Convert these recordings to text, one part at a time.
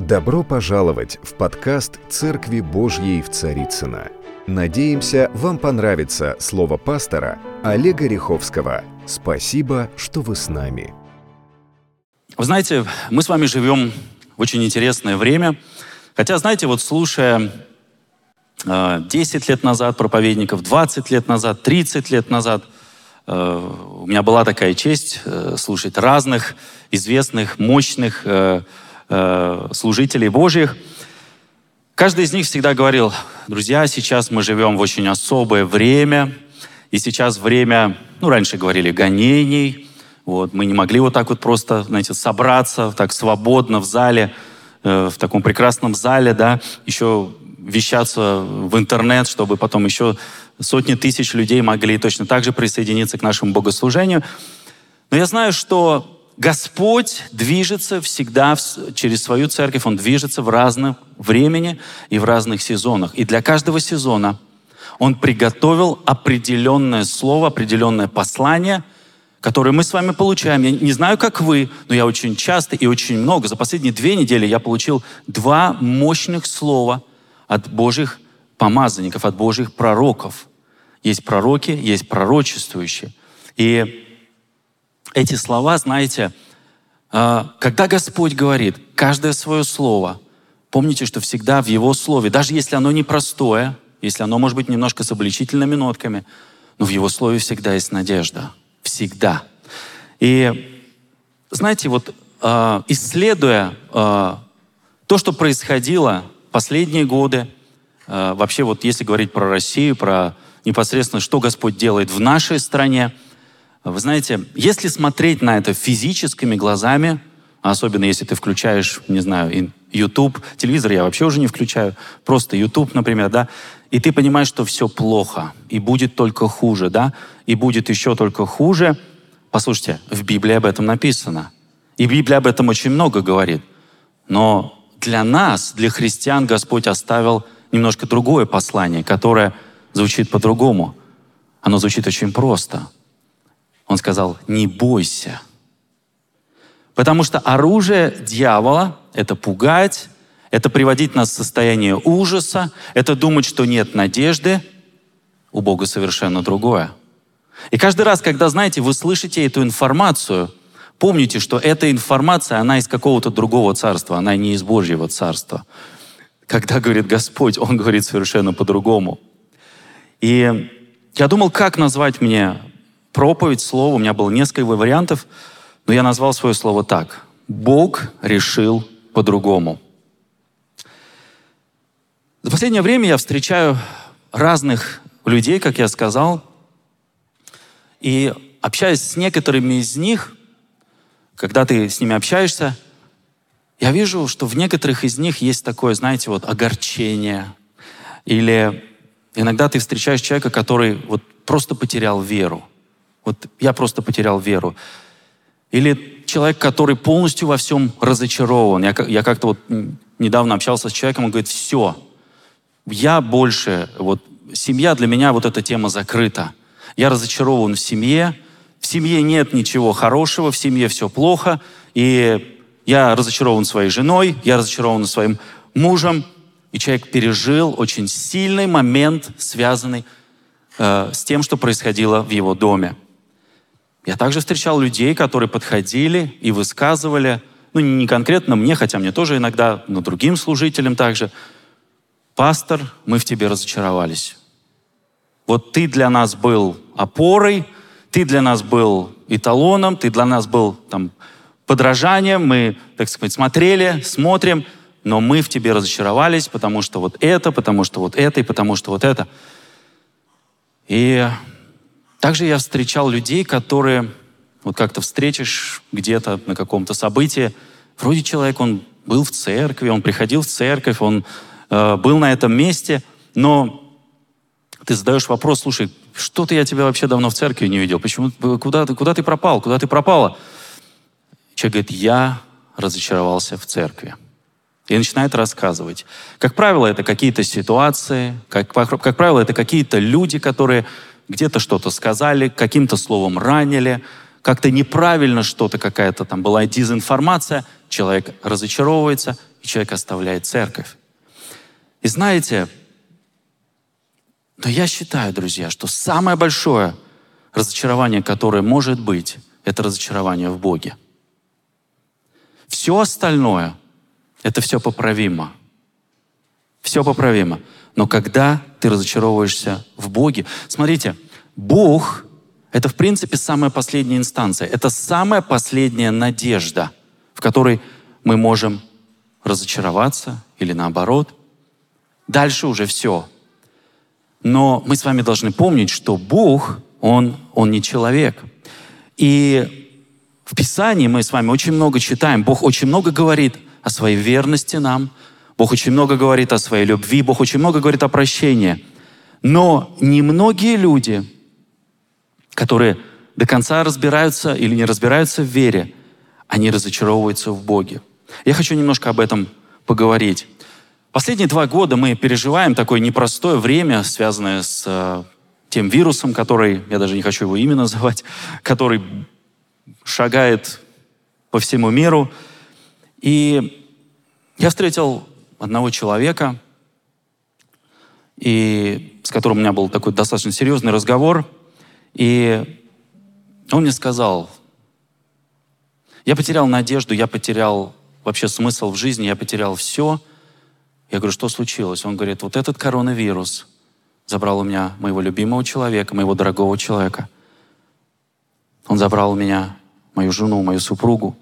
Добро пожаловать в подкаст «Церкви Божьей в Царицыно». Надеемся, вам понравится слово пастора Олега Риховского. Спасибо, что вы с нами. Вы знаете, мы с вами живем в очень интересное время. Хотя, знаете, вот слушая 10 э, лет назад проповедников, 20 лет назад, 30 лет назад, э, у меня была такая честь э, слушать разных известных, мощных э, служителей Божьих. Каждый из них всегда говорил, друзья, сейчас мы живем в очень особое время, и сейчас время, ну, раньше говорили, гонений, вот, мы не могли вот так вот просто, знаете, собраться так свободно в зале, э, в таком прекрасном зале, да, еще вещаться в интернет, чтобы потом еще сотни тысяч людей могли точно так же присоединиться к нашему богослужению. Но я знаю, что Господь движется всегда через свою церковь, Он движется в разном времени и в разных сезонах. И для каждого сезона Он приготовил определенное слово, определенное послание, которое мы с вами получаем. Я не знаю, как вы, но я очень часто и очень много, за последние две недели я получил два мощных слова от Божьих помазанников, от Божьих пророков. Есть пророки, есть пророчествующие. И эти слова, знаете, а, когда Господь говорит каждое свое слово, помните, что всегда в Его слове, даже если оно непростое, если оно может быть немножко с обличительными нотками, но в Его слове всегда есть надежда. Всегда. И знаете, вот а, исследуя а, то, что происходило последние годы, вообще вот если говорить про Россию, про непосредственно, что Господь делает в нашей стране – вы знаете, если смотреть на это физическими глазами, особенно если ты включаешь, не знаю, YouTube, телевизор я вообще уже не включаю, просто YouTube, например, да, и ты понимаешь, что все плохо, и будет только хуже, да, и будет еще только хуже. Послушайте, в Библии об этом написано. И Библия об этом очень много говорит. Но для нас, для христиан, Господь оставил немножко другое послание, которое звучит по-другому. Оно звучит очень просто – он сказал, не бойся. Потому что оружие дьявола — это пугать, это приводить нас в состояние ужаса, это думать, что нет надежды. У Бога совершенно другое. И каждый раз, когда, знаете, вы слышите эту информацию, помните, что эта информация, она из какого-то другого царства, она не из Божьего царства. Когда говорит Господь, Он говорит совершенно по-другому. И я думал, как назвать мне проповедь, слово, у меня было несколько вариантов, но я назвал свое слово так. Бог решил по-другому. За последнее время я встречаю разных людей, как я сказал, и общаясь с некоторыми из них, когда ты с ними общаешься, я вижу, что в некоторых из них есть такое, знаете, вот огорчение. Или иногда ты встречаешь человека, который вот просто потерял веру. Вот я просто потерял веру. Или человек, который полностью во всем разочарован. Я, я как-то вот недавно общался с человеком, он говорит, все, я больше, вот семья для меня, вот эта тема закрыта. Я разочарован в семье, в семье нет ничего хорошего, в семье все плохо, и я разочарован своей женой, я разочарован своим мужем, и человек пережил очень сильный момент, связанный э, с тем, что происходило в его доме. Я также встречал людей, которые подходили и высказывали, ну не конкретно мне, хотя мне тоже иногда, но другим служителям также, «Пастор, мы в тебе разочаровались. Вот ты для нас был опорой, ты для нас был эталоном, ты для нас был там, подражанием, мы, так сказать, смотрели, смотрим, но мы в тебе разочаровались, потому что вот это, потому что вот это и потому что вот это. И также я встречал людей, которые вот как-то встретишь где-то на каком-то событии, вроде человек, он был в церкви, он приходил в церковь, он э, был на этом месте, но ты задаешь вопрос, слушай, что-то я тебя вообще давно в церкви не видел, почему, куда, куда ты пропал, куда ты пропала? Человек говорит, я разочаровался в церкви. И начинает рассказывать. Как правило, это какие-то ситуации, как, как правило, это какие-то люди, которые где-то что-то сказали, каким-то словом ранили, как-то неправильно что-то, какая-то там была дезинформация. человек разочаровывается, и человек оставляет церковь. И знаете, но я считаю, друзья, что самое большое разочарование, которое может быть, это разочарование в Боге. Все остальное, это все поправимо. Все поправимо. Но когда ты разочаровываешься в Боге, смотрите, Бог — это, в принципе, самая последняя инстанция. Это самая последняя надежда, в которой мы можем разочароваться или наоборот. Дальше уже все. Но мы с вами должны помнить, что Бог, Он, Он не человек. И в Писании мы с вами очень много читаем. Бог очень много говорит о своей верности нам. Бог очень много говорит о своей любви. Бог очень много говорит о прощении. Но немногие люди, которые до конца разбираются или не разбираются в вере, они разочаровываются в Боге. Я хочу немножко об этом поговорить. Последние два года мы переживаем такое непростое время, связанное с э, тем вирусом, который, я даже не хочу его имя называть, который шагает по всему миру. И я встретил одного человека, и с которым у меня был такой достаточно серьезный разговор, и он мне сказал, я потерял надежду, я потерял вообще смысл в жизни, я потерял все. Я говорю, что случилось? Он говорит, вот этот коронавирус забрал у меня моего любимого человека, моего дорогого человека. Он забрал у меня мою жену, мою супругу.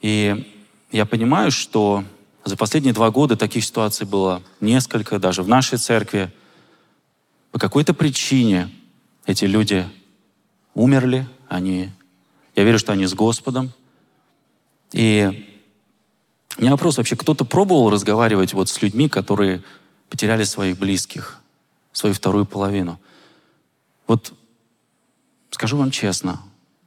И я понимаю, что за последние два года таких ситуаций было несколько, даже в нашей церкви. По какой-то причине эти люди умерли, они, я верю, что они с Господом. И у меня вопрос вообще, кто-то пробовал разговаривать вот с людьми, которые потеряли своих близких, свою вторую половину? Вот скажу вам честно,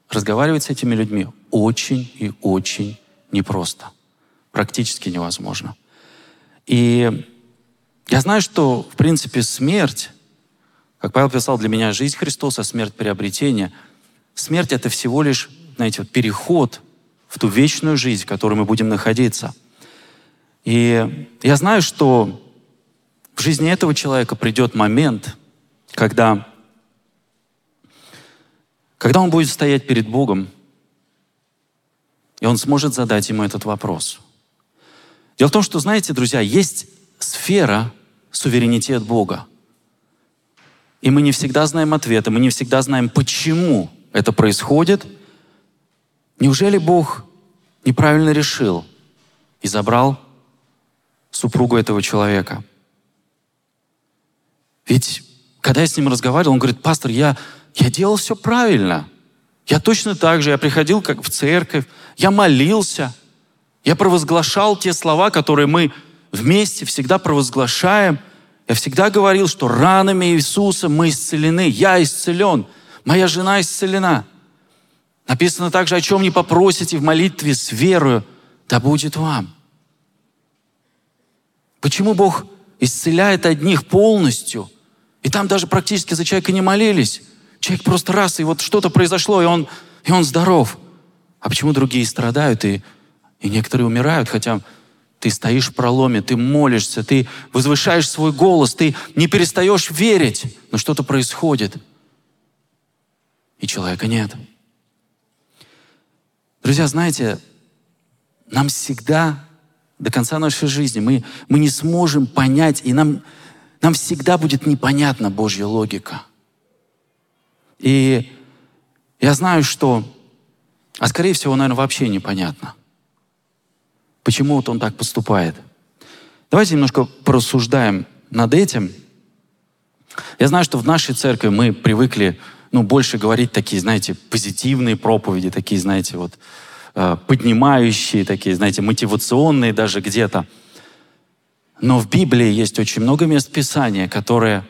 разговаривать с этими людьми очень и очень непросто. Практически невозможно. И я знаю, что, в принципе, смерть, как Павел писал, для меня жизнь Христоса, смерть приобретения. Смерть — это всего лишь, знаете, вот переход в ту вечную жизнь, в которой мы будем находиться. И я знаю, что в жизни этого человека придет момент, когда, когда он будет стоять перед Богом, и он сможет задать ему этот вопрос. Дело в том, что, знаете, друзья, есть сфера суверенитет Бога. И мы не всегда знаем ответы, мы не всегда знаем, почему это происходит – Неужели Бог неправильно решил и забрал супругу этого человека? Ведь когда я с ним разговаривал, он говорит, пастор, я, я делал все правильно. Я точно так же, я приходил как в церковь, я молился, я провозглашал те слова, которые мы вместе всегда провозглашаем. Я всегда говорил, что ранами Иисуса мы исцелены, я исцелен, моя жена исцелена. Написано также, о чем не попросите в молитве с верою, да будет вам. Почему Бог исцеляет одних полностью, и там даже практически за человека не молились. Человек просто раз, и вот что-то произошло, и он, и он здоров. А почему другие страдают, и, и некоторые умирают, хотя ты стоишь в проломе, ты молишься, ты возвышаешь свой голос, ты не перестаешь верить, но что-то происходит, и человека нет. Друзья, знаете, нам всегда до конца нашей жизни мы, мы не сможем понять, и нам, нам всегда будет непонятна Божья логика. И я знаю, что, а скорее всего, наверное, вообще непонятно, почему вот он так поступает. Давайте немножко порассуждаем над этим. Я знаю, что в нашей церкви мы привыкли ну, больше говорить такие, знаете, позитивные проповеди, такие, знаете, вот э, поднимающие, такие, знаете, мотивационные даже где-то. Но в Библии есть очень много мест Писания, которые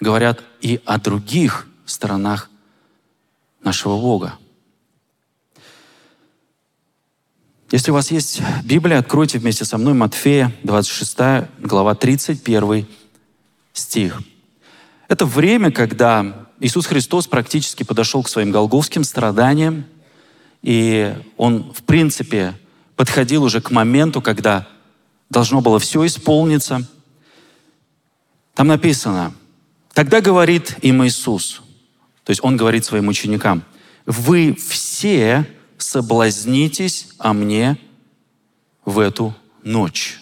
говорят и о других сторонах нашего Бога. Если у вас есть Библия, откройте вместе со мной Матфея, 26 глава, 31 стих. Это время, когда Иисус Христос практически подошел к своим голговским страданиям, И он, в принципе, подходил уже к моменту, когда должно было все исполниться. Там написано, тогда говорит им Иисус, то есть он говорит своим ученикам, вы все соблазнитесь о мне в эту ночь.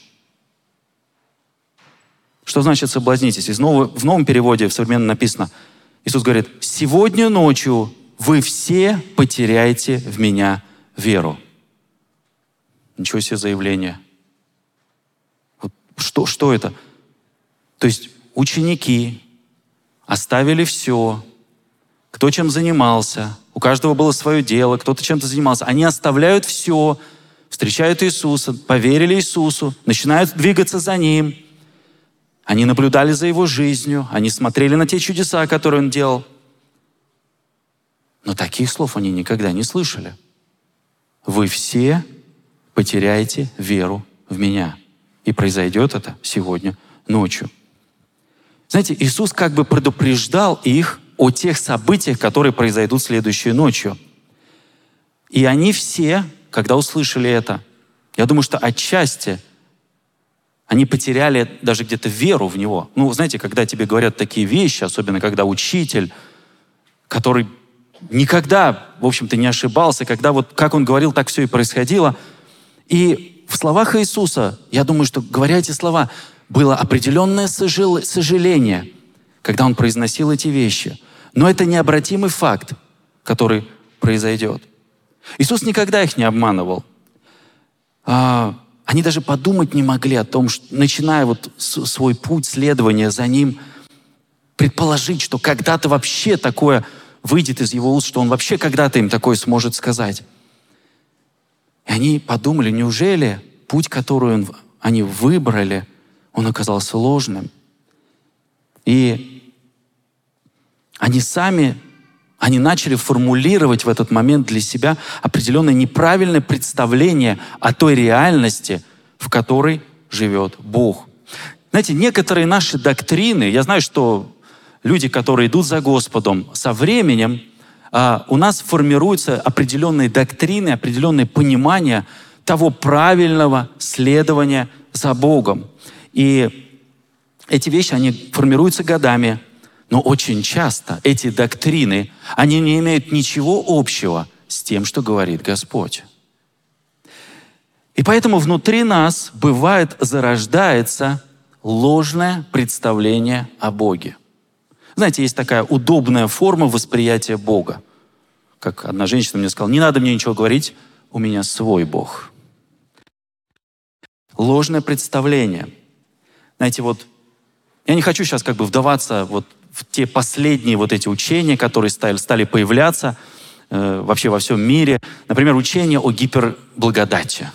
Что значит соблазнитесь? Из нового, в новом переводе, в современном написано, Иисус говорит, сегодня ночью вы все потеряете в меня веру. Ничего себе заявление. Вот что, что это? То есть ученики оставили все, кто чем занимался, у каждого было свое дело, кто-то чем-то занимался. Они оставляют все, встречают Иисуса, поверили Иисусу, начинают двигаться за Ним. Они наблюдали за Его жизнью, они смотрели на те чудеса, которые Он делал. Но таких слов они никогда не слышали. Вы все потеряете веру в меня. И произойдет это сегодня ночью. Знаете, Иисус как бы предупреждал их о тех событиях, которые произойдут следующей ночью. И они все, когда услышали это, я думаю, что отчасти они потеряли даже где-то веру в Него. Ну, знаете, когда тебе говорят такие вещи, особенно когда учитель, который никогда, в общем-то, не ошибался, когда вот как он говорил, так все и происходило. И в словах Иисуса, я думаю, что, говоря эти слова, было определенное сожаление, когда он произносил эти вещи. Но это необратимый факт, который произойдет. Иисус никогда их не обманывал. А, они даже подумать не могли о том, что, начиная вот свой путь следования за Ним, предположить, что когда-то вообще такое выйдет из его уст, что он вообще когда-то им такое сможет сказать. И они подумали, неужели путь, который он, они выбрали, он оказался ложным. И они сами, они начали формулировать в этот момент для себя определенное неправильное представление о той реальности, в которой живет Бог. Знаете, некоторые наши доктрины, я знаю, что люди, которые идут за Господом, со временем а, у нас формируются определенные доктрины, определенные понимания того правильного следования за Богом. И эти вещи, они формируются годами, но очень часто эти доктрины, они не имеют ничего общего с тем, что говорит Господь. И поэтому внутри нас бывает, зарождается ложное представление о Боге. Знаете, есть такая удобная форма восприятия Бога. Как одна женщина мне сказала, не надо мне ничего говорить, у меня свой Бог. Ложное представление. Знаете, вот я не хочу сейчас как бы вдаваться вот в те последние вот эти учения, которые стали, стали появляться э, вообще во всем мире. Например, учение о гиперблагодати.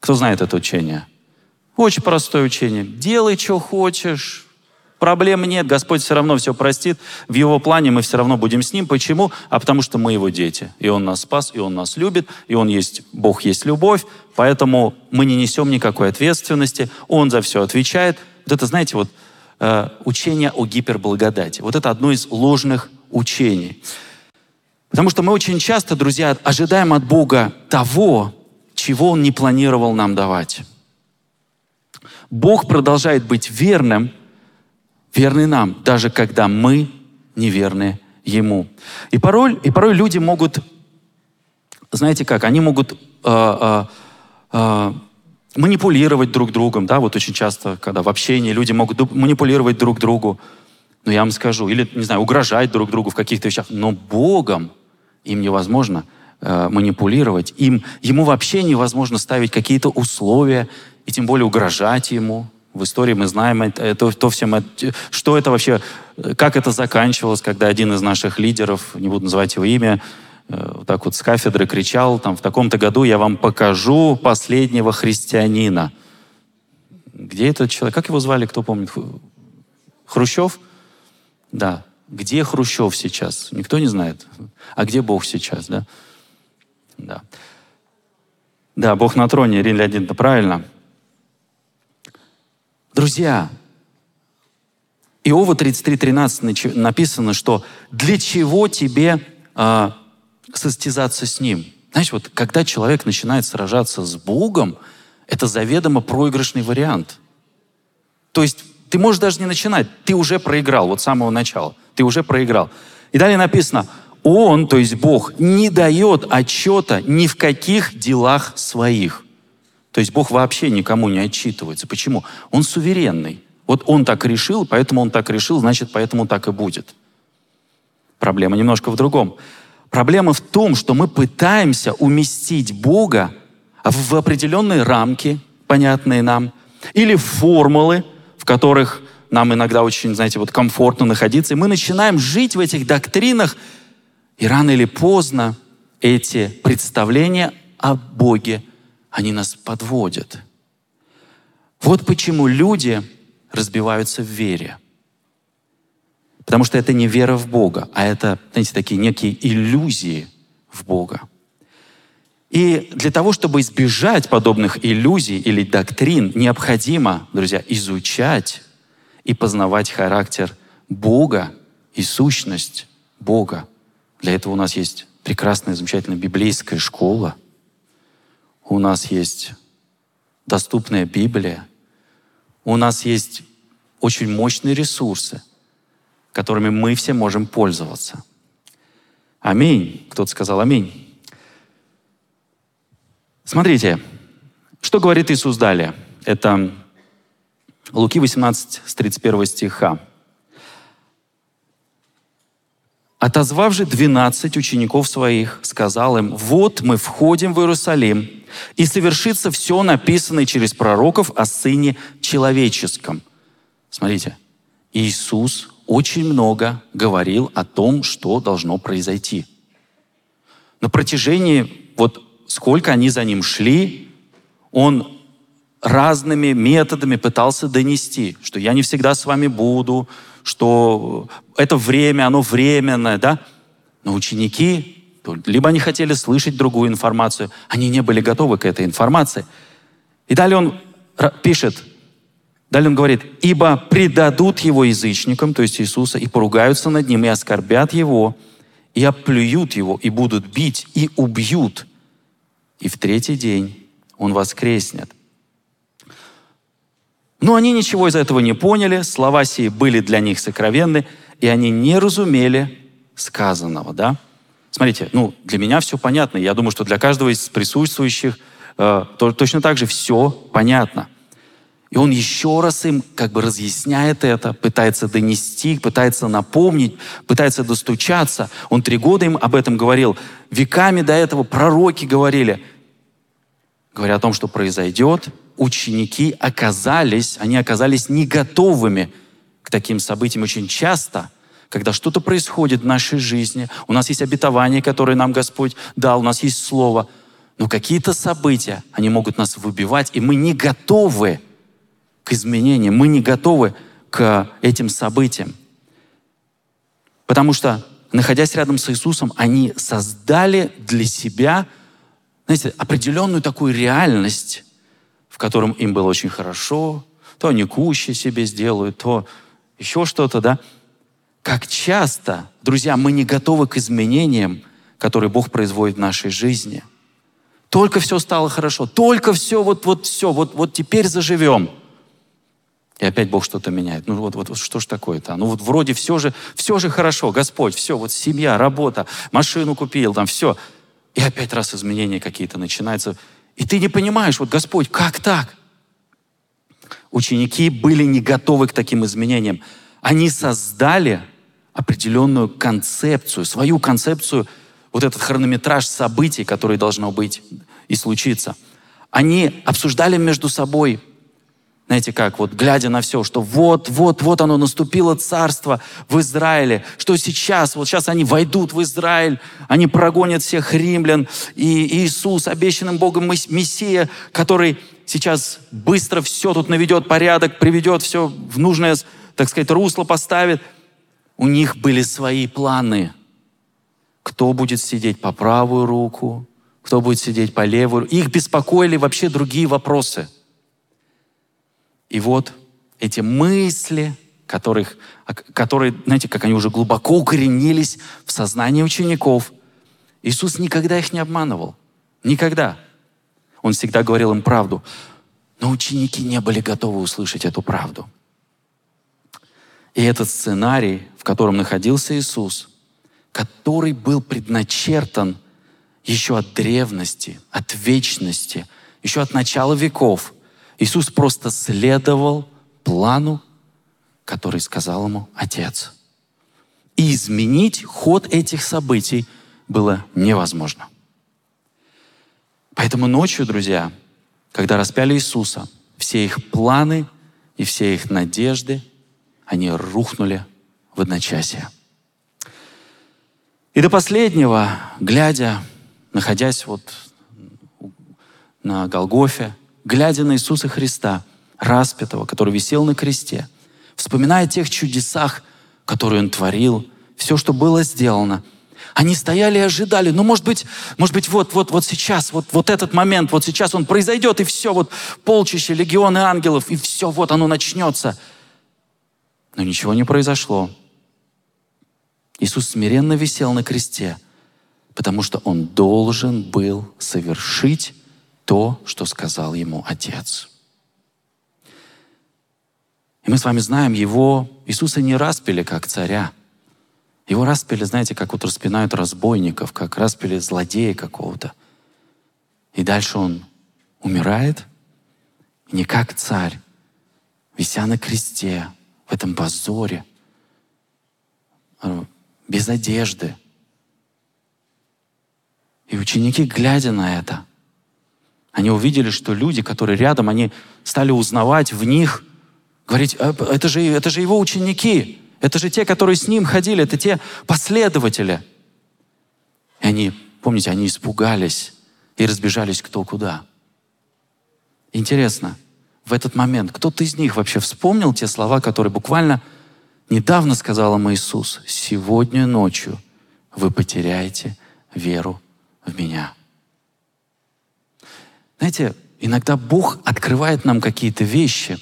Кто знает это учение? Очень простое учение. Делай, что хочешь, Проблем нет, Господь все равно все простит. В Его плане мы все равно будем с Ним. Почему? А потому что мы Его дети. И Он нас спас, и Он нас любит, и Он есть, Бог есть любовь. Поэтому мы не несем никакой ответственности. Он за все отвечает. Вот это, знаете, вот э, учение о гиперблагодати. Вот это одно из ложных учений. Потому что мы очень часто, друзья, ожидаем от Бога того, чего Он не планировал нам давать. Бог продолжает быть верным, верный нам, даже когда мы неверны Ему. И порой, и порой люди могут, знаете как, они могут э, э, э, манипулировать друг другом, да, вот очень часто, когда в общении люди могут манипулировать друг другу, но я вам скажу, или, не знаю, угрожать друг другу в каких-то вещах, но Богом им невозможно э, манипулировать, им, ему вообще невозможно ставить какие-то условия, и тем более угрожать ему, в истории мы знаем это, то всем, что это вообще, как это заканчивалось, когда один из наших лидеров, не буду называть его имя, э, вот так вот с кафедры кричал, там, в таком-то году я вам покажу последнего христианина. Где этот человек? Как его звали, кто помнит? Хрущев? Да. Где Хрущев сейчас? Никто не знает. А где Бог сейчас, да? Да. Да, Бог на троне, Ирина Леонидовна, правильно. Друзья, Иова 33.13 написано, что для чего тебе э, состязаться с ним? Знаешь, вот когда человек начинает сражаться с Богом, это заведомо проигрышный вариант. То есть ты можешь даже не начинать, ты уже проиграл, вот с самого начала, ты уже проиграл. И далее написано, Он, то есть Бог, не дает отчета ни в каких делах своих. То есть Бог вообще никому не отчитывается. Почему? Он суверенный. Вот Он так решил, поэтому Он так решил, значит, поэтому так и будет. Проблема немножко в другом. Проблема в том, что мы пытаемся уместить Бога в определенные рамки, понятные нам, или формулы, в которых нам иногда очень, знаете, вот комфортно находиться, и мы начинаем жить в этих доктринах, и рано или поздно эти представления о Боге, они нас подводят. Вот почему люди разбиваются в вере. Потому что это не вера в Бога, а это, знаете, такие некие иллюзии в Бога. И для того, чтобы избежать подобных иллюзий или доктрин, необходимо, друзья, изучать и познавать характер Бога и сущность Бога. Для этого у нас есть прекрасная, замечательная библейская школа. У нас есть доступная Библия. У нас есть очень мощные ресурсы, которыми мы все можем пользоваться. Аминь. Кто-то сказал аминь. Смотрите, что говорит Иисус далее. Это Луки 18, с 31 стиха. Отозвав же двенадцать учеников своих, сказал им, «Вот мы входим в Иерусалим, и совершится все написанное через пророков о Сыне Человеческом». Смотрите, Иисус очень много говорил о том, что должно произойти. На протяжении вот сколько они за ним шли, он разными методами пытался донести, что я не всегда с вами буду, что это время, оно временное, да? Но ученики, либо они хотели слышать другую информацию, они не были готовы к этой информации. И далее он пишет, далее он говорит, «Ибо предадут его язычникам, то есть Иисуса, и поругаются над ним, и оскорбят его, и оплюют его, и будут бить, и убьют, и в третий день он воскреснет. Но они ничего из этого не поняли, слова сии были для них сокровенны, и они не разумели сказанного, да? Смотрите, ну, для меня все понятно. Я думаю, что для каждого из присутствующих э, то, точно так же все понятно. И он еще раз им как бы разъясняет это, пытается донести, пытается напомнить, пытается достучаться. Он три года им об этом говорил. Веками до этого пророки говорили, говоря о том, что произойдет, ученики оказались, они оказались не готовыми к таким событиям очень часто, когда что-то происходит в нашей жизни, у нас есть обетование, которое нам Господь дал, у нас есть Слово, но какие-то события, они могут нас выбивать, и мы не готовы к изменениям, мы не готовы к этим событиям. Потому что, находясь рядом с Иисусом, они создали для себя, знаете, определенную такую реальность, в котором им было очень хорошо, то они кущи себе сделают, то еще что-то, да. Как часто, друзья, мы не готовы к изменениям, которые Бог производит в нашей жизни. Только все стало хорошо, только все, вот, вот все, вот, вот теперь заживем – и опять Бог что-то меняет. Ну вот, вот, что ж такое-то? Ну вот вроде все же, все же хорошо, Господь, все, вот семья, работа, машину купил, там все. И опять раз изменения какие-то начинаются. И ты не понимаешь, вот Господь, как так? Ученики были не готовы к таким изменениям. Они создали определенную концепцию, свою концепцию, вот этот хронометраж событий, которые должно быть и случиться. Они обсуждали между собой знаете как, вот глядя на все, что вот, вот, вот оно наступило царство в Израиле, что сейчас, вот сейчас они войдут в Израиль, они прогонят всех римлян, и Иисус, обещанным Богом Мессия, который сейчас быстро все тут наведет порядок, приведет все в нужное, так сказать, русло поставит. У них были свои планы. Кто будет сидеть по правую руку, кто будет сидеть по левую. Их беспокоили вообще другие вопросы – и вот эти мысли, которых, которые, знаете, как они уже глубоко укоренились в сознании учеников, Иисус никогда их не обманывал. Никогда. Он всегда говорил им правду. Но ученики не были готовы услышать эту правду. И этот сценарий, в котором находился Иисус, который был предначертан еще от древности, от вечности, еще от начала веков. Иисус просто следовал плану, который сказал ему Отец. И изменить ход этих событий было невозможно. Поэтому ночью, друзья, когда распяли Иисуса, все их планы и все их надежды, они рухнули в одночасье. И до последнего, глядя, находясь вот на Голгофе, глядя на Иисуса Христа, распятого, который висел на кресте, вспоминая о тех чудесах, которые Он творил, все, что было сделано, они стояли и ожидали, ну, может быть, может быть, вот, вот, вот сейчас, вот, вот этот момент, вот сейчас он произойдет, и все, вот полчища, легионы ангелов, и все, вот оно начнется. Но ничего не произошло. Иисус смиренно висел на кресте, потому что Он должен был совершить то, что сказал Ему Отец. И мы с вами знаем, Его, Иисуса не распили как царя. Его распили, знаете, как вот распинают разбойников, как распили злодея какого-то. И дальше Он умирает, не как царь, вися на кресте, в этом позоре, без одежды. И ученики, глядя на это, они увидели, что люди, которые рядом, они стали узнавать в них, говорить, «А, это же, это же его ученики, это же те, которые с ним ходили, это те последователи. И они, помните, они испугались и разбежались кто куда. Интересно, в этот момент кто-то из них вообще вспомнил те слова, которые буквально Недавно сказал им Иисус, сегодня ночью вы потеряете веру в меня. Знаете, иногда Бог открывает нам какие-то вещи.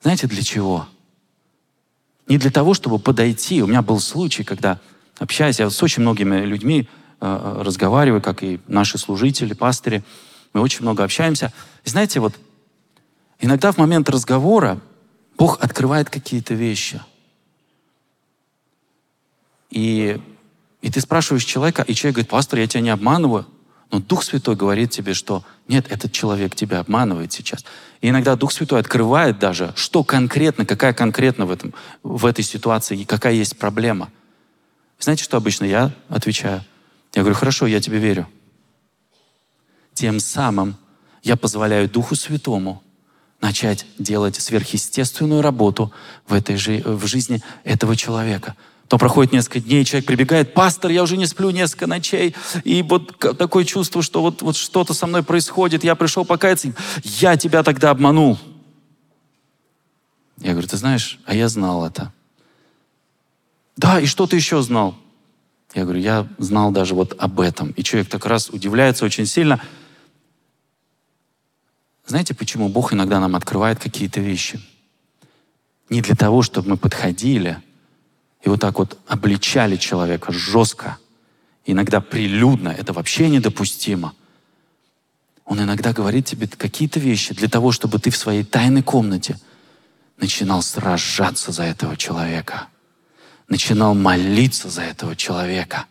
Знаете, для чего? Не для того, чтобы подойти. У меня был случай, когда, общаясь, я с очень многими людьми э, разговариваю, как и наши служители, пастыри, мы очень много общаемся. И знаете, вот иногда в момент разговора Бог открывает какие-то вещи. И, и ты спрашиваешь человека, и человек говорит, пастор, я тебя не обманываю. Но Дух Святой говорит тебе, что нет, этот человек тебя обманывает сейчас. И иногда Дух Святой открывает даже, что конкретно, какая конкретно в, этом, в этой ситуации, и какая есть проблема. Знаете, что обычно я отвечаю? Я говорю, хорошо, я тебе верю. Тем самым я позволяю Духу Святому начать делать сверхъестественную работу в, этой жи- в жизни этого человека. То проходит несколько дней, человек прибегает, пастор, я уже не сплю несколько ночей, и вот такое чувство, что вот, вот что-то со мной происходит, я пришел покаяться, я тебя тогда обманул. Я говорю, ты знаешь, а я знал это. Да, и что ты еще знал? Я говорю, я знал даже вот об этом. И человек так раз удивляется очень сильно – знаете, почему Бог иногда нам открывает какие-то вещи? Не для того, чтобы мы подходили и вот так вот обличали человека жестко, иногда прилюдно, это вообще недопустимо. Он иногда говорит тебе какие-то вещи для того, чтобы ты в своей тайной комнате начинал сражаться за этого человека, начинал молиться за этого человека.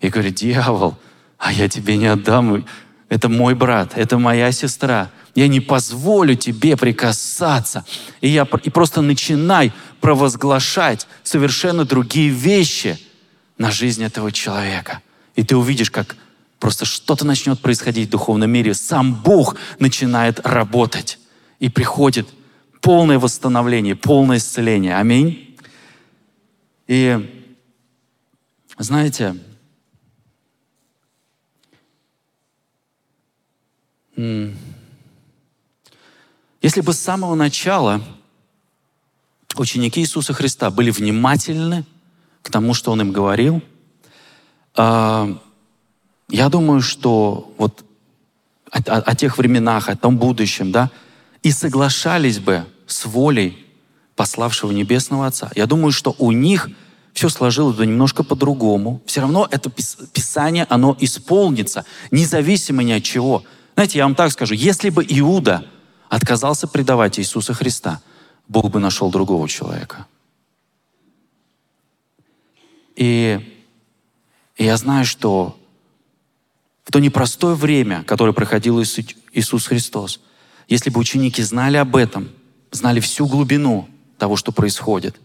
И говорит, дьявол, а я тебе не отдам, это мой брат, это моя сестра, я не позволю тебе прикасаться. И, я, и просто начинай провозглашать совершенно другие вещи на жизнь этого человека. И ты увидишь, как просто что-то начнет происходить в духовном мире. Сам Бог начинает работать. И приходит полное восстановление, полное исцеление. Аминь. И знаете, если бы с самого начала ученики Иисуса Христа были внимательны к тому, что Он им говорил, а, я думаю, что вот о, о, о тех временах, о том будущем, да, и соглашались бы с волей пославшего Небесного Отца. Я думаю, что у них все сложилось бы немножко по-другому. Все равно это Писание, оно исполнится, независимо ни от чего. Знаете, я вам так скажу, если бы Иуда отказался предавать Иисуса Христа, Бог бы нашел другого человека. И, и я знаю, что в то непростое время, которое проходил Иисус Христос, если бы ученики знали об этом, знали всю глубину того, что происходит,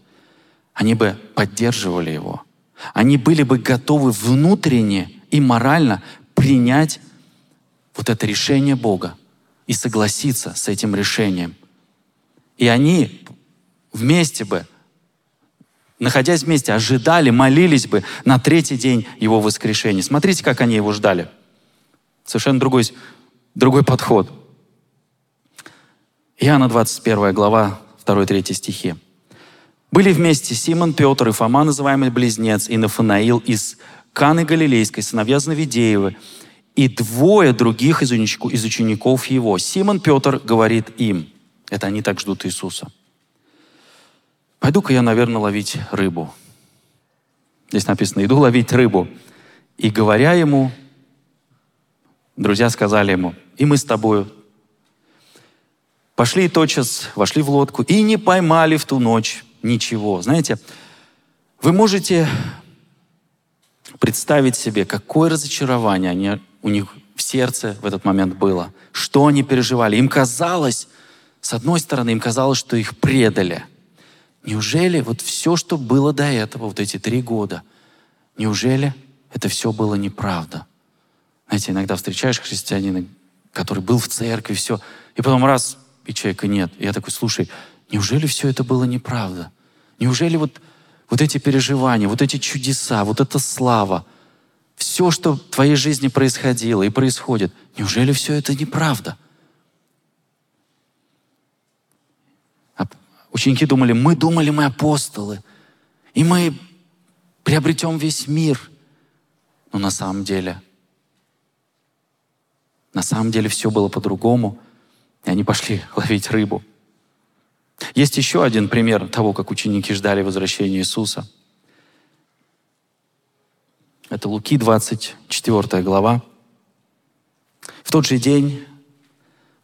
они бы поддерживали его. Они были бы готовы внутренне и морально принять вот это решение Бога и согласиться с этим решением. И они вместе бы, находясь вместе, ожидали, молились бы на третий день Его воскрешения. Смотрите, как они Его ждали. Совершенно другой, другой подход. Иоанна 21 глава, 2-3 стихи. Были вместе Симон, Петр и Фома, называемый Близнец, и Нафанаил из Каны Галилейской, сыновья Знавидеевы, и двое других из учеников его. Симон Петр говорит им, это они так ждут Иисуса. Пойду-ка я, наверное, ловить рыбу. Здесь написано, иду ловить рыбу. И говоря ему, друзья сказали ему, и мы с тобою. Пошли и тотчас, вошли в лодку и не поймали в ту ночь ничего. Знаете, вы можете представить себе, какое разочарование они, у них в сердце в этот момент было, что они переживали. Им казалось, с одной стороны, им казалось, что их предали. Неужели вот все, что было до этого, вот эти три года, неужели это все было неправда? Знаете, иногда встречаешь христианина, который был в церкви, все, и потом раз, и человека нет. И я такой, слушай, неужели все это было неправда? Неужели вот, вот эти переживания, вот эти чудеса, вот эта слава, все, что в твоей жизни происходило и происходит, неужели все это неправда? А ученики думали, мы думали, мы апостолы, и мы приобретем весь мир. Но на самом деле, на самом деле все было по-другому, и они пошли ловить рыбу. Есть еще один пример того, как ученики ждали возвращения Иисуса. Это Луки, 24 глава. В тот же день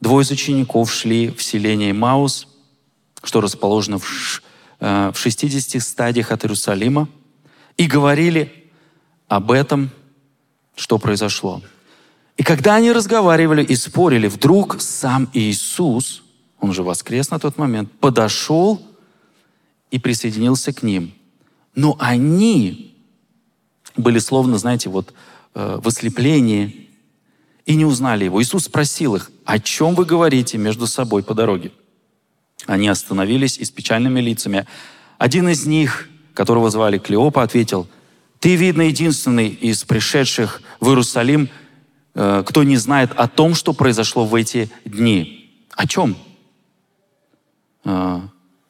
двое из учеников шли в селение Маус, что расположено в 60 э, стадиях от Иерусалима, и говорили об этом, что произошло. И когда они разговаривали и спорили, вдруг сам Иисус он уже воскрес на тот момент, подошел и присоединился к ним. Но они были словно, знаете, вот э, в ослеплении и не узнали его. Иисус спросил их, о чем вы говорите между собой по дороге? Они остановились и с печальными лицами. Один из них, которого звали Клеопа, ответил, ты, видно, единственный из пришедших в Иерусалим, э, кто не знает о том, что произошло в эти дни. О чем? А,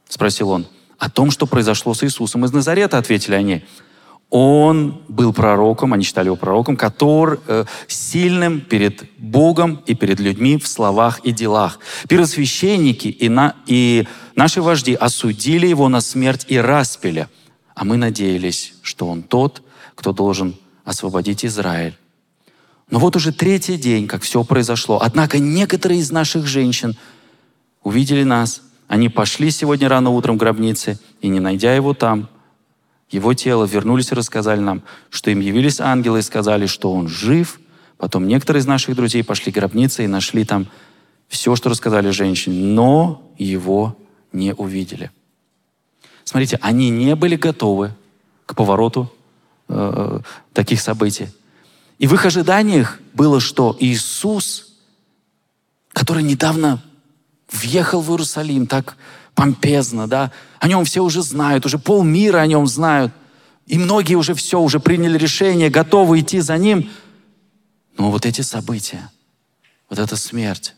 спросил он. О том, что произошло с Иисусом из Назарета, ответили они. Он был пророком, они считали его пророком, который э, сильным перед Богом и перед людьми в словах и делах. Первосвященники и, на, и наши вожди осудили его на смерть и распили. А мы надеялись, что он тот, кто должен освободить Израиль. Но вот уже третий день, как все произошло. Однако некоторые из наших женщин увидели нас они пошли сегодня рано утром в гробнице, и не найдя его там, его тело, вернулись и рассказали нам, что им явились ангелы и сказали, что он жив. Потом некоторые из наших друзей пошли в гробницы и нашли там все, что рассказали женщине, но его не увидели. Смотрите, они не были готовы к повороту э, таких событий. И в их ожиданиях было, что Иисус, который недавно въехал в Иерусалим так помпезно, да, о нем все уже знают, уже полмира о нем знают, и многие уже все, уже приняли решение, готовы идти за ним. Но вот эти события, вот эта смерть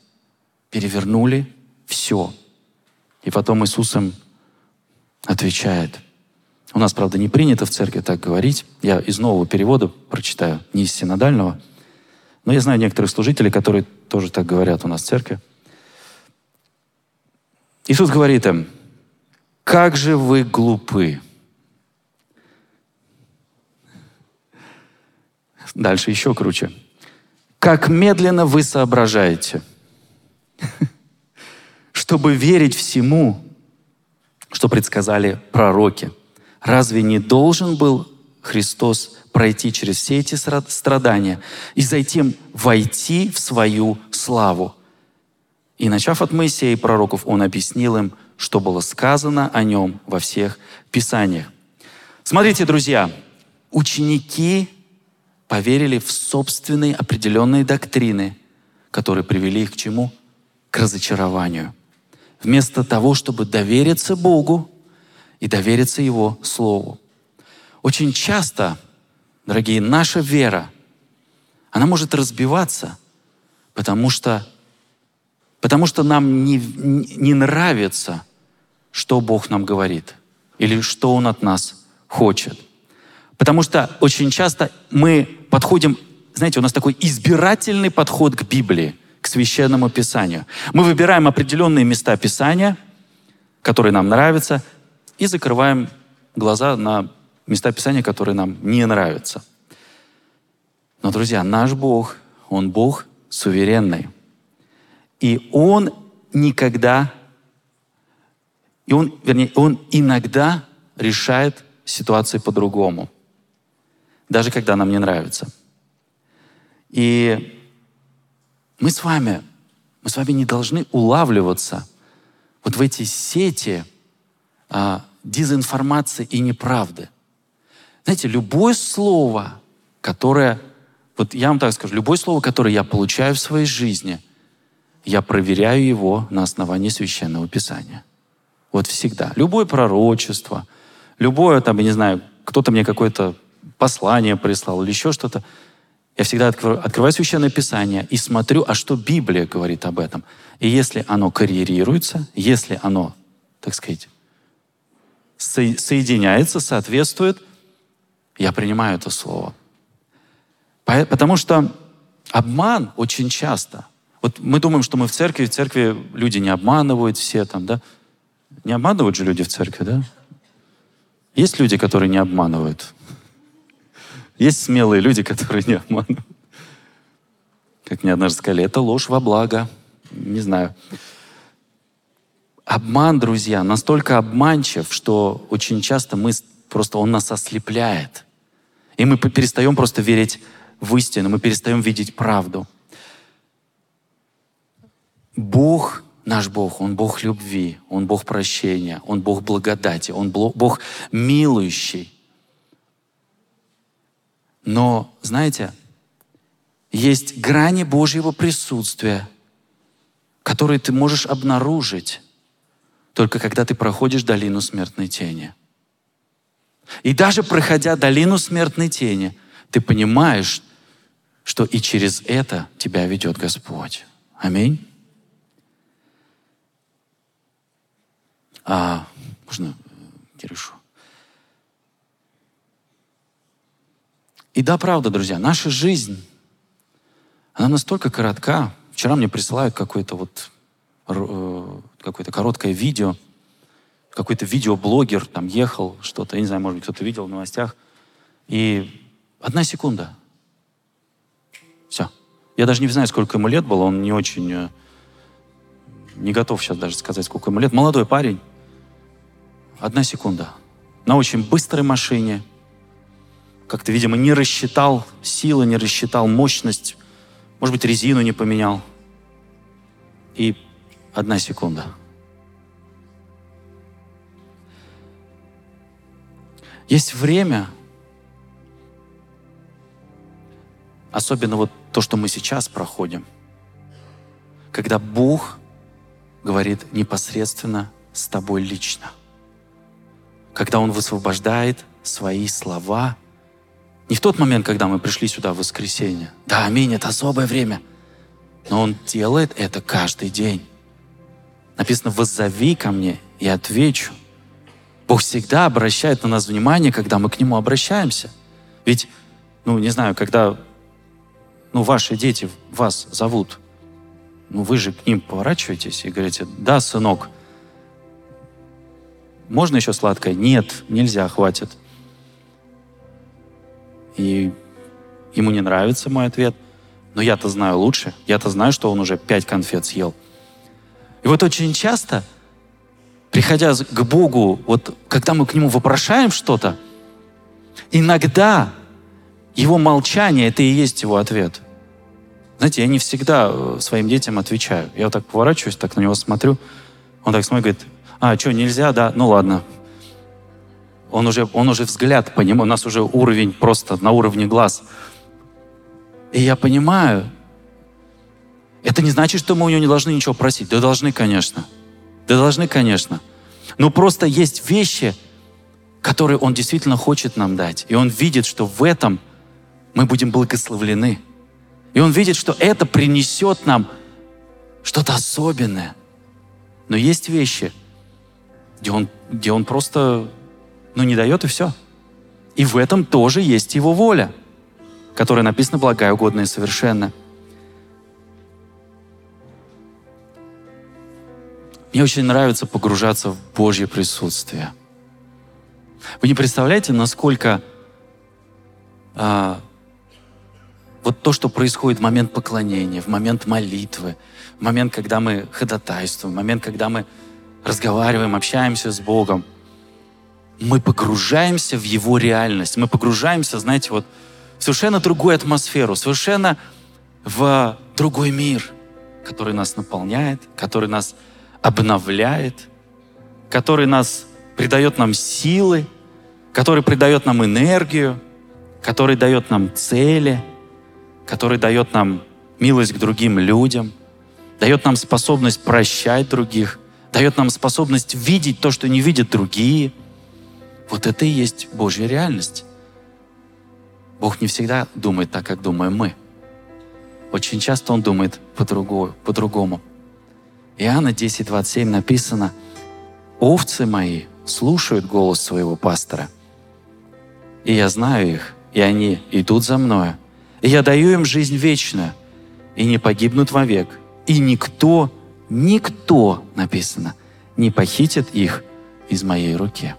перевернули все. И потом Иисус им отвечает. У нас, правда, не принято в церкви так говорить. Я из нового перевода прочитаю, не из синодального. Но я знаю некоторых служителей, которые тоже так говорят у нас в церкви. Иисус говорит им, как же вы глупы. Дальше еще круче. Как медленно вы соображаете, чтобы верить всему, что предсказали пророки. Разве не должен был Христос пройти через все эти страдания и затем войти в свою славу? И начав от Моисея и пророков, он объяснил им, что было сказано о нем во всех Писаниях. Смотрите, друзья, ученики поверили в собственные определенные доктрины, которые привели их к чему? К разочарованию. Вместо того, чтобы довериться Богу и довериться Его Слову. Очень часто, дорогие, наша вера, она может разбиваться, потому что, потому что нам не, не нравится, что Бог нам говорит или что Он от нас хочет. Потому что очень часто мы подходим, знаете, у нас такой избирательный подход к Библии, к священному Писанию. Мы выбираем определенные места Писания, которые нам нравятся, и закрываем глаза на места Писания, которые нам не нравятся. Но, друзья, наш Бог, Он Бог суверенный. И Он никогда, и Он, вернее, Он иногда решает ситуации по-другому даже когда нам не нравится. И мы с вами, мы с вами не должны улавливаться вот в эти сети а, дезинформации и неправды. Знаете, любое слово, которое, вот я вам так скажу, любое слово, которое я получаю в своей жизни, я проверяю его на основании Священного Писания. Вот всегда. Любое пророчество, любое, там, я не знаю, кто-то мне какой-то послание прислал или еще что-то, я всегда открываю Священное Писание и смотрю, а что Библия говорит об этом. И если оно коррелируется, если оно, так сказать, со- соединяется, соответствует, я принимаю это слово. Потому что обман очень часто. Вот мы думаем, что мы в церкви, в церкви люди не обманывают все там, да? Не обманывают же люди в церкви, да? Есть люди, которые не обманывают. Есть смелые люди, которые не обманывают. Как мне однажды сказали, это ложь во благо. Не знаю. Обман, друзья, настолько обманчив, что очень часто мы просто он нас ослепляет. И мы перестаем просто верить в истину, мы перестаем видеть правду. Бог, наш Бог, Он Бог любви, Он Бог прощения, Он Бог благодати, Он Бог милующий. Но, знаете, есть грани Божьего присутствия, которые ты можешь обнаружить только когда ты проходишь долину смертной тени. И даже проходя долину смертной тени, ты понимаешь, что и через это тебя ведет Господь. Аминь. А, можно Кирюшу? И да, правда, друзья, наша жизнь, она настолько коротка. Вчера мне присылают какое-то вот э, какое-то короткое видео, какой-то видеоблогер там ехал, что-то, я не знаю, может быть, кто-то видел в новостях, и одна секунда. Все. Я даже не знаю, сколько ему лет было, он не очень, э, не готов сейчас даже сказать, сколько ему лет. Молодой парень. Одна секунда. На очень быстрой машине – как-то, видимо, не рассчитал силы, не рассчитал мощность, может быть, резину не поменял. И одна секунда. Есть время, особенно вот то, что мы сейчас проходим, когда Бог говорит непосредственно с тобой лично. Когда Он высвобождает свои слова – не в тот момент, когда мы пришли сюда в воскресенье. Да, аминь, это особое время. Но Он делает это каждый день. Написано, «Воззови ко мне, и отвечу». Бог всегда обращает на нас внимание, когда мы к Нему обращаемся. Ведь, ну, не знаю, когда ну, ваши дети вас зовут, ну, вы же к ним поворачиваетесь и говорите, да, сынок, можно еще сладкое? Нет, нельзя, хватит. И, ему не нравится мой ответ, но я-то знаю лучше, я-то знаю, что он уже пять конфет съел. И вот очень часто, приходя к Богу, вот когда мы к Нему вопрошаем что-то, иногда Его молчание — это и есть Его ответ. Знаете, я не всегда э, своим детям отвечаю. Я вот так поворачиваюсь, так на него смотрю, он так смотрит, говорит, а, что, нельзя, да? Ну ладно. Он уже, он уже взгляд понимает, у нас уже уровень просто на уровне глаз. И я понимаю, это не значит, что мы у него не должны ничего просить. Да должны, конечно. Да должны, конечно. Но просто есть вещи, которые он действительно хочет нам дать. И он видит, что в этом мы будем благословлены. И он видит, что это принесет нам что-то особенное. Но есть вещи, где он, где он просто ну, не дает и все. И в этом тоже есть его воля, которая написана благая, угодная и совершенная. Мне очень нравится погружаться в Божье присутствие. Вы не представляете, насколько а, вот то, что происходит в момент поклонения, в момент молитвы, в момент, когда мы ходатайствуем, в момент, когда мы разговариваем, общаемся с Богом, мы погружаемся в Его реальность. Мы погружаемся, знаете, вот в совершенно другую атмосферу, совершенно в другой мир, который нас наполняет, который нас обновляет, который нас придает нам силы, который придает нам энергию, который дает нам цели, который дает нам милость к другим людям, дает нам способность прощать других, дает нам способность видеть то, что не видят другие. Вот это и есть Божья реальность. Бог не всегда думает так, как думаем мы. Очень часто Он думает по-другому. Иоанна 10:27 написано, «Овцы мои слушают голос своего пастора, и я знаю их, и они идут за мною, и я даю им жизнь вечную, и не погибнут вовек, и никто, никто, написано, не похитит их из моей руки».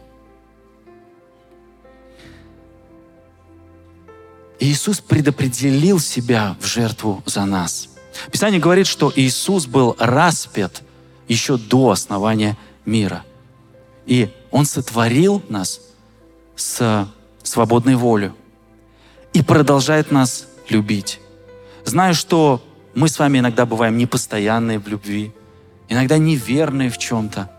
Иисус предопределил себя в жертву за нас – Писание говорит, что Иисус был распят еще до основания мира. И Он сотворил нас с свободной волей и продолжает нас любить. Знаю, что мы с вами иногда бываем непостоянные в любви, иногда неверные в чем-то.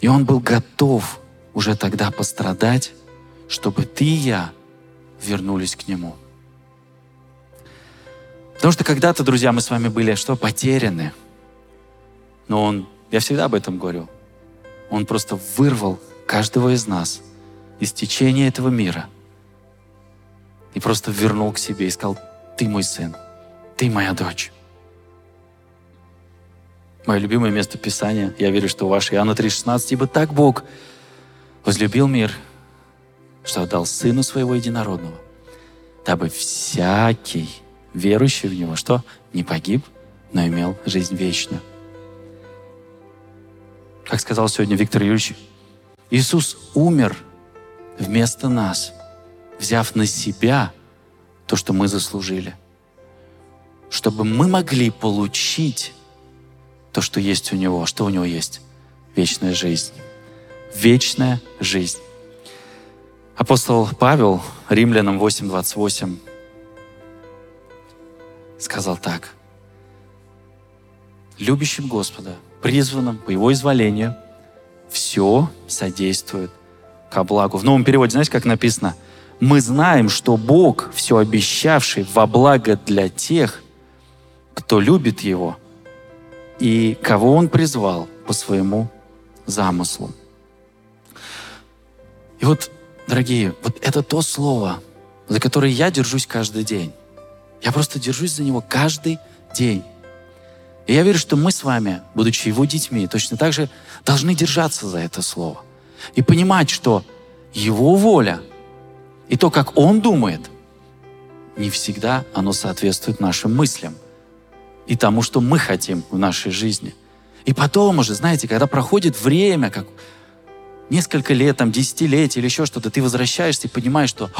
И Он был готов уже тогда пострадать, чтобы ты и я вернулись к Нему. Потому что когда-то, друзья, мы с вами были что? Потеряны. Но Он, я всегда об этом говорю, Он просто вырвал каждого из нас из течения этого мира и просто вернул к себе и сказал, ты мой сын, ты моя дочь. Мое любимое место Писания, я верю, что ваше Иоанна 3,16, ибо так Бог возлюбил мир, что отдал Сыну Своего Единородного, дабы всякий, верующий в Него, что не погиб, но имел жизнь вечную. Как сказал сегодня Виктор Юрьевич, Иисус умер вместо нас, взяв на себя то, что мы заслужили, чтобы мы могли получить то, что есть у Него. Что у Него есть? Вечная жизнь. Вечная жизнь. Апостол Павел, Римлянам 8.28, сказал так. Любящим Господа, призванным по Его изволению, все содействует ко благу. В новом переводе, знаете, как написано? Мы знаем, что Бог, все обещавший во благо для тех, кто любит Его, и кого Он призвал по своему замыслу. И вот, дорогие, вот это то слово, за которое я держусь каждый день. Я просто держусь за него каждый день. И я верю, что мы с вами, будучи его детьми, точно так же должны держаться за это слово. И понимать, что его воля и то, как он думает, не всегда оно соответствует нашим мыслям и тому, что мы хотим в нашей жизни. И потом уже, знаете, когда проходит время, как несколько лет, там, десятилетия или еще что-то, ты возвращаешься и понимаешь, что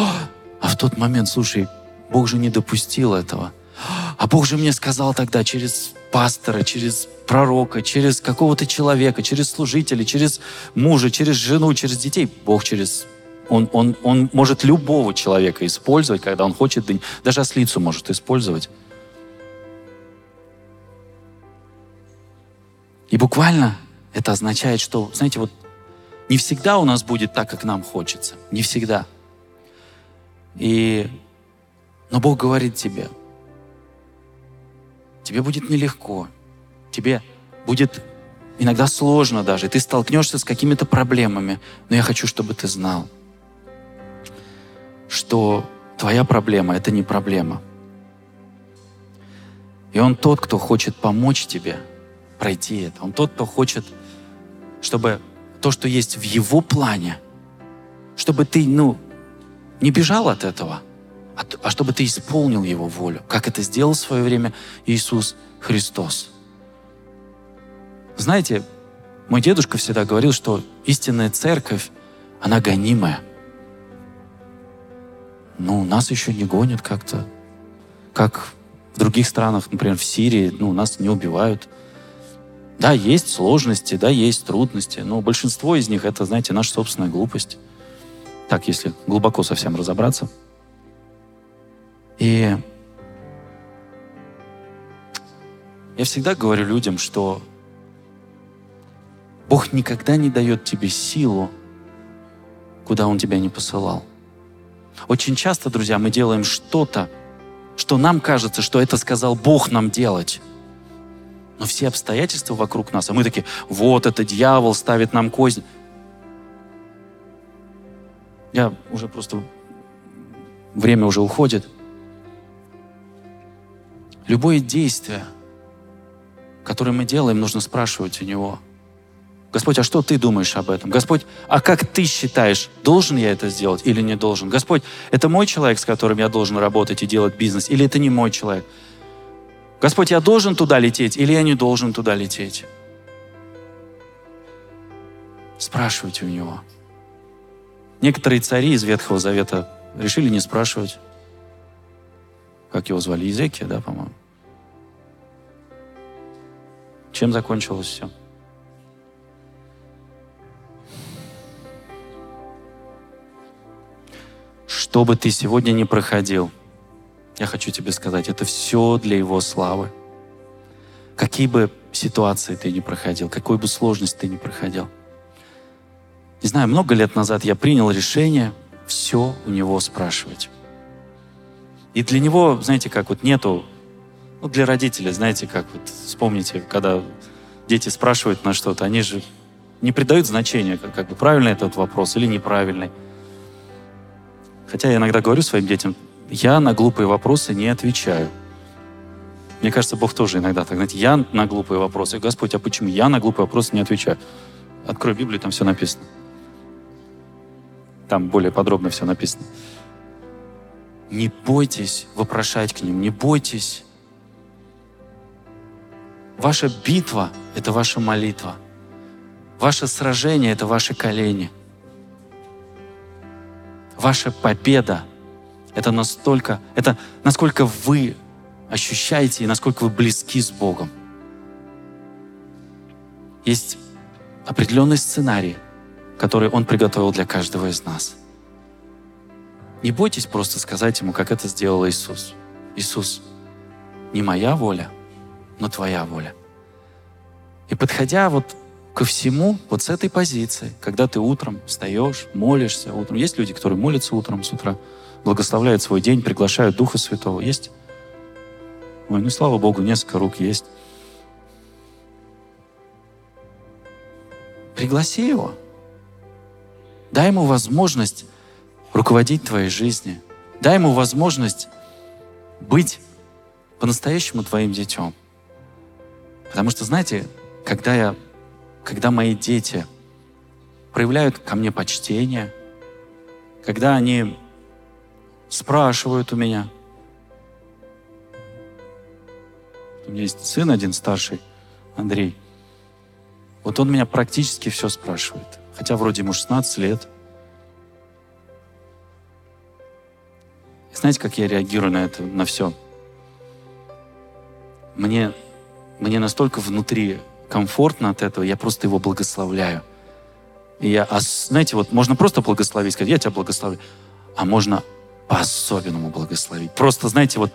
а в тот момент, слушай, Бог же не допустил этого. А Бог же мне сказал тогда через пастора, через пророка, через какого-то человека, через служителя, через мужа, через жену, через детей. Бог через... Он, он, он может любого человека использовать, когда он хочет, даже ослицу может использовать. И буквально это означает, что, знаете, вот не всегда у нас будет так, как нам хочется. Не всегда. И... Но Бог говорит тебе, тебе будет нелегко, тебе будет иногда сложно даже, ты столкнешься с какими-то проблемами, но я хочу, чтобы ты знал, что твоя проблема — это не проблема. И Он тот, кто хочет помочь тебе пройти это. Он тот, кто хочет, чтобы то, что есть в Его плане, чтобы ты, ну, не бежал от этого, а, а чтобы ты исполнил Его волю, как это сделал в свое время Иисус Христос. Знаете, мой дедушка всегда говорил, что истинная церковь, она гонимая. Ну, нас еще не гонят как-то. Как в других странах, например, в Сирии, ну, нас не убивают. Да, есть сложности, да, есть трудности, но большинство из них это, знаете, наша собственная глупость. Так, если глубоко совсем разобраться. И я всегда говорю людям, что Бог никогда не дает тебе силу, куда Он тебя не посылал. Очень часто, друзья, мы делаем что-то, что нам кажется, что это сказал Бог нам делать. Но все обстоятельства вокруг нас, а мы такие, вот это дьявол ставит нам кознь. Я уже просто... Время уже уходит. Любое действие, которое мы делаем, нужно спрашивать у Него. Господь, а что ты думаешь об этом? Господь, а как ты считаешь, должен я это сделать или не должен? Господь, это мой человек, с которым я должен работать и делать бизнес, или это не мой человек? Господь, я должен туда лететь или я не должен туда лететь? Спрашивайте у Него. Некоторые цари из Ветхого Завета решили не спрашивать. Как его звали? Езекия, да, по-моему? Чем закончилось все? Что бы ты сегодня не проходил, я хочу тебе сказать, это все для Его славы. Какие бы ситуации ты ни проходил, какой бы сложность ты ни проходил – не знаю, много лет назад я принял решение все у него спрашивать. И для него, знаете, как вот нету, ну, для родителей, знаете, как вот, вспомните, когда дети спрашивают на что-то, они же не придают значения, как, как бы правильный этот вопрос или неправильный. Хотя я иногда говорю своим детям, я на глупые вопросы не отвечаю. Мне кажется, Бог тоже иногда так, знаете, я на глупые вопросы. Господь, а почему я на глупые вопросы не отвечаю? Открой Библию, там все написано. Там более подробно все написано. Не бойтесь вопрошать к ним, не бойтесь. Ваша битва — это ваша молитва. Ваше сражение — это ваши колени. Ваша победа — это настолько, это насколько вы ощущаете и насколько вы близки с Богом. Есть определенный сценарий — который Он приготовил для каждого из нас. Не бойтесь просто сказать Ему, как это сделал Иисус. Иисус, не моя воля, но Твоя воля. И подходя вот ко всему вот с этой позиции, когда ты утром встаешь, молишься утром. Есть люди, которые молятся утром с утра, благословляют свой день, приглашают Духа Святого. Есть? Ой, ну слава Богу, несколько рук есть. Пригласи его. Дай ему возможность руководить твоей жизнью. Дай ему возможность быть по-настоящему твоим детем. Потому что, знаете, когда, я, когда мои дети проявляют ко мне почтение, когда они спрашивают у меня, у меня есть сын один старший, Андрей, вот он меня практически все спрашивает. хотя вроде ему 16 лет. И знаете, как я реагирую на это, на все? Мне, мне настолько внутри комфортно от этого, я просто его благословляю. И я, а, знаете, вот можно просто благословить, сказать, я тебя благословлю, а можно по-особенному благословить. Просто, знаете, вот,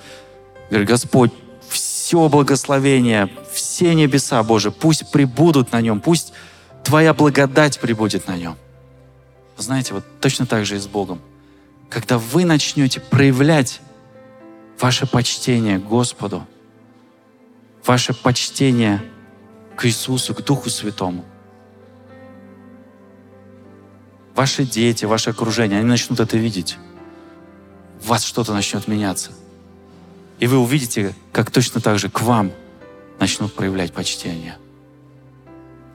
говорю, Господь, все благословение, все небеса, Боже, пусть прибудут на нем, пусть Твоя благодать прибудет на нем. Знаете, вот точно так же и с Богом. Когда вы начнете проявлять ваше почтение Господу, ваше почтение к Иисусу, к Духу Святому, ваши дети, ваше окружение, они начнут это видеть. У вас что-то начнет меняться. И вы увидите, как точно так же к вам начнут проявлять почтение.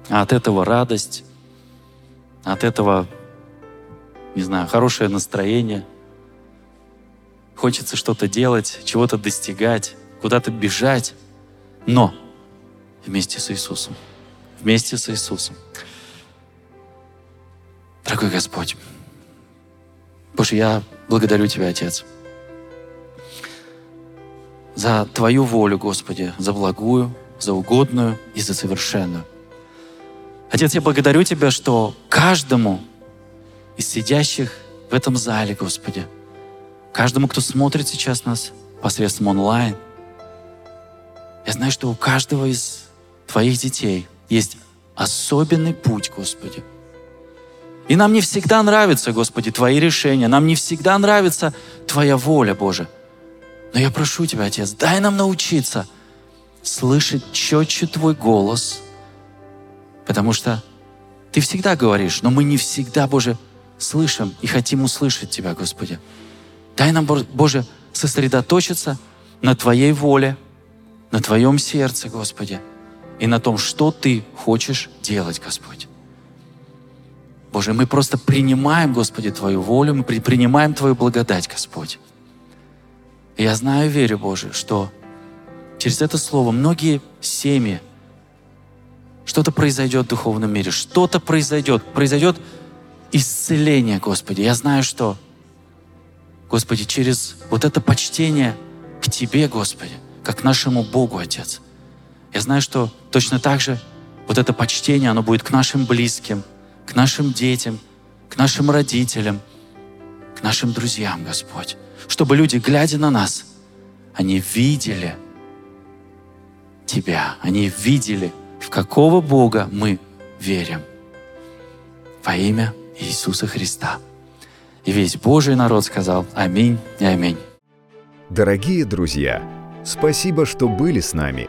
А от этого радость, от этого, не знаю, хорошее настроение. Хочется что-то делать, чего-то достигать, куда-то бежать, но вместе с Иисусом. Вместе с Иисусом. Дорогой Господь, Боже, я благодарю Тебя, Отец, за Твою волю, Господи, за благую, за угодную и за совершенную. Отец, я благодарю Тебя, что каждому из сидящих в этом зале, Господи, каждому, кто смотрит сейчас нас посредством онлайн, я знаю, что у каждого из Твоих детей есть особенный путь, Господи. И нам не всегда нравятся, Господи, Твои решения, нам не всегда нравится Твоя воля, Боже. Но я прошу Тебя, Отец, дай нам научиться слышать четче Твой голос – Потому что Ты всегда говоришь, но мы не всегда, Боже, слышим и хотим услышать Тебя, Господи. Дай нам, Боже, сосредоточиться на Твоей воле, на Твоем сердце, Господи, и на том, что Ты хочешь делать, Господь. Боже, мы просто принимаем, Господи, Твою волю, мы принимаем Твою благодать, Господь. И я знаю, верю, Боже, что через это слово многие семьи что-то произойдет в духовном мире, что-то произойдет, произойдет исцеление, Господи. Я знаю, что, Господи, через вот это почтение к Тебе, Господи, как к нашему Богу, Отец. Я знаю, что точно так же вот это почтение, оно будет к нашим близким, к нашим детям, к нашим родителям, к нашим друзьям, Господь. Чтобы люди, глядя на нас, они видели Тебя, они видели в какого Бога мы верим. Во имя Иисуса Христа. И весь Божий народ сказал Аминь и Аминь. Дорогие друзья, спасибо, что были с нами.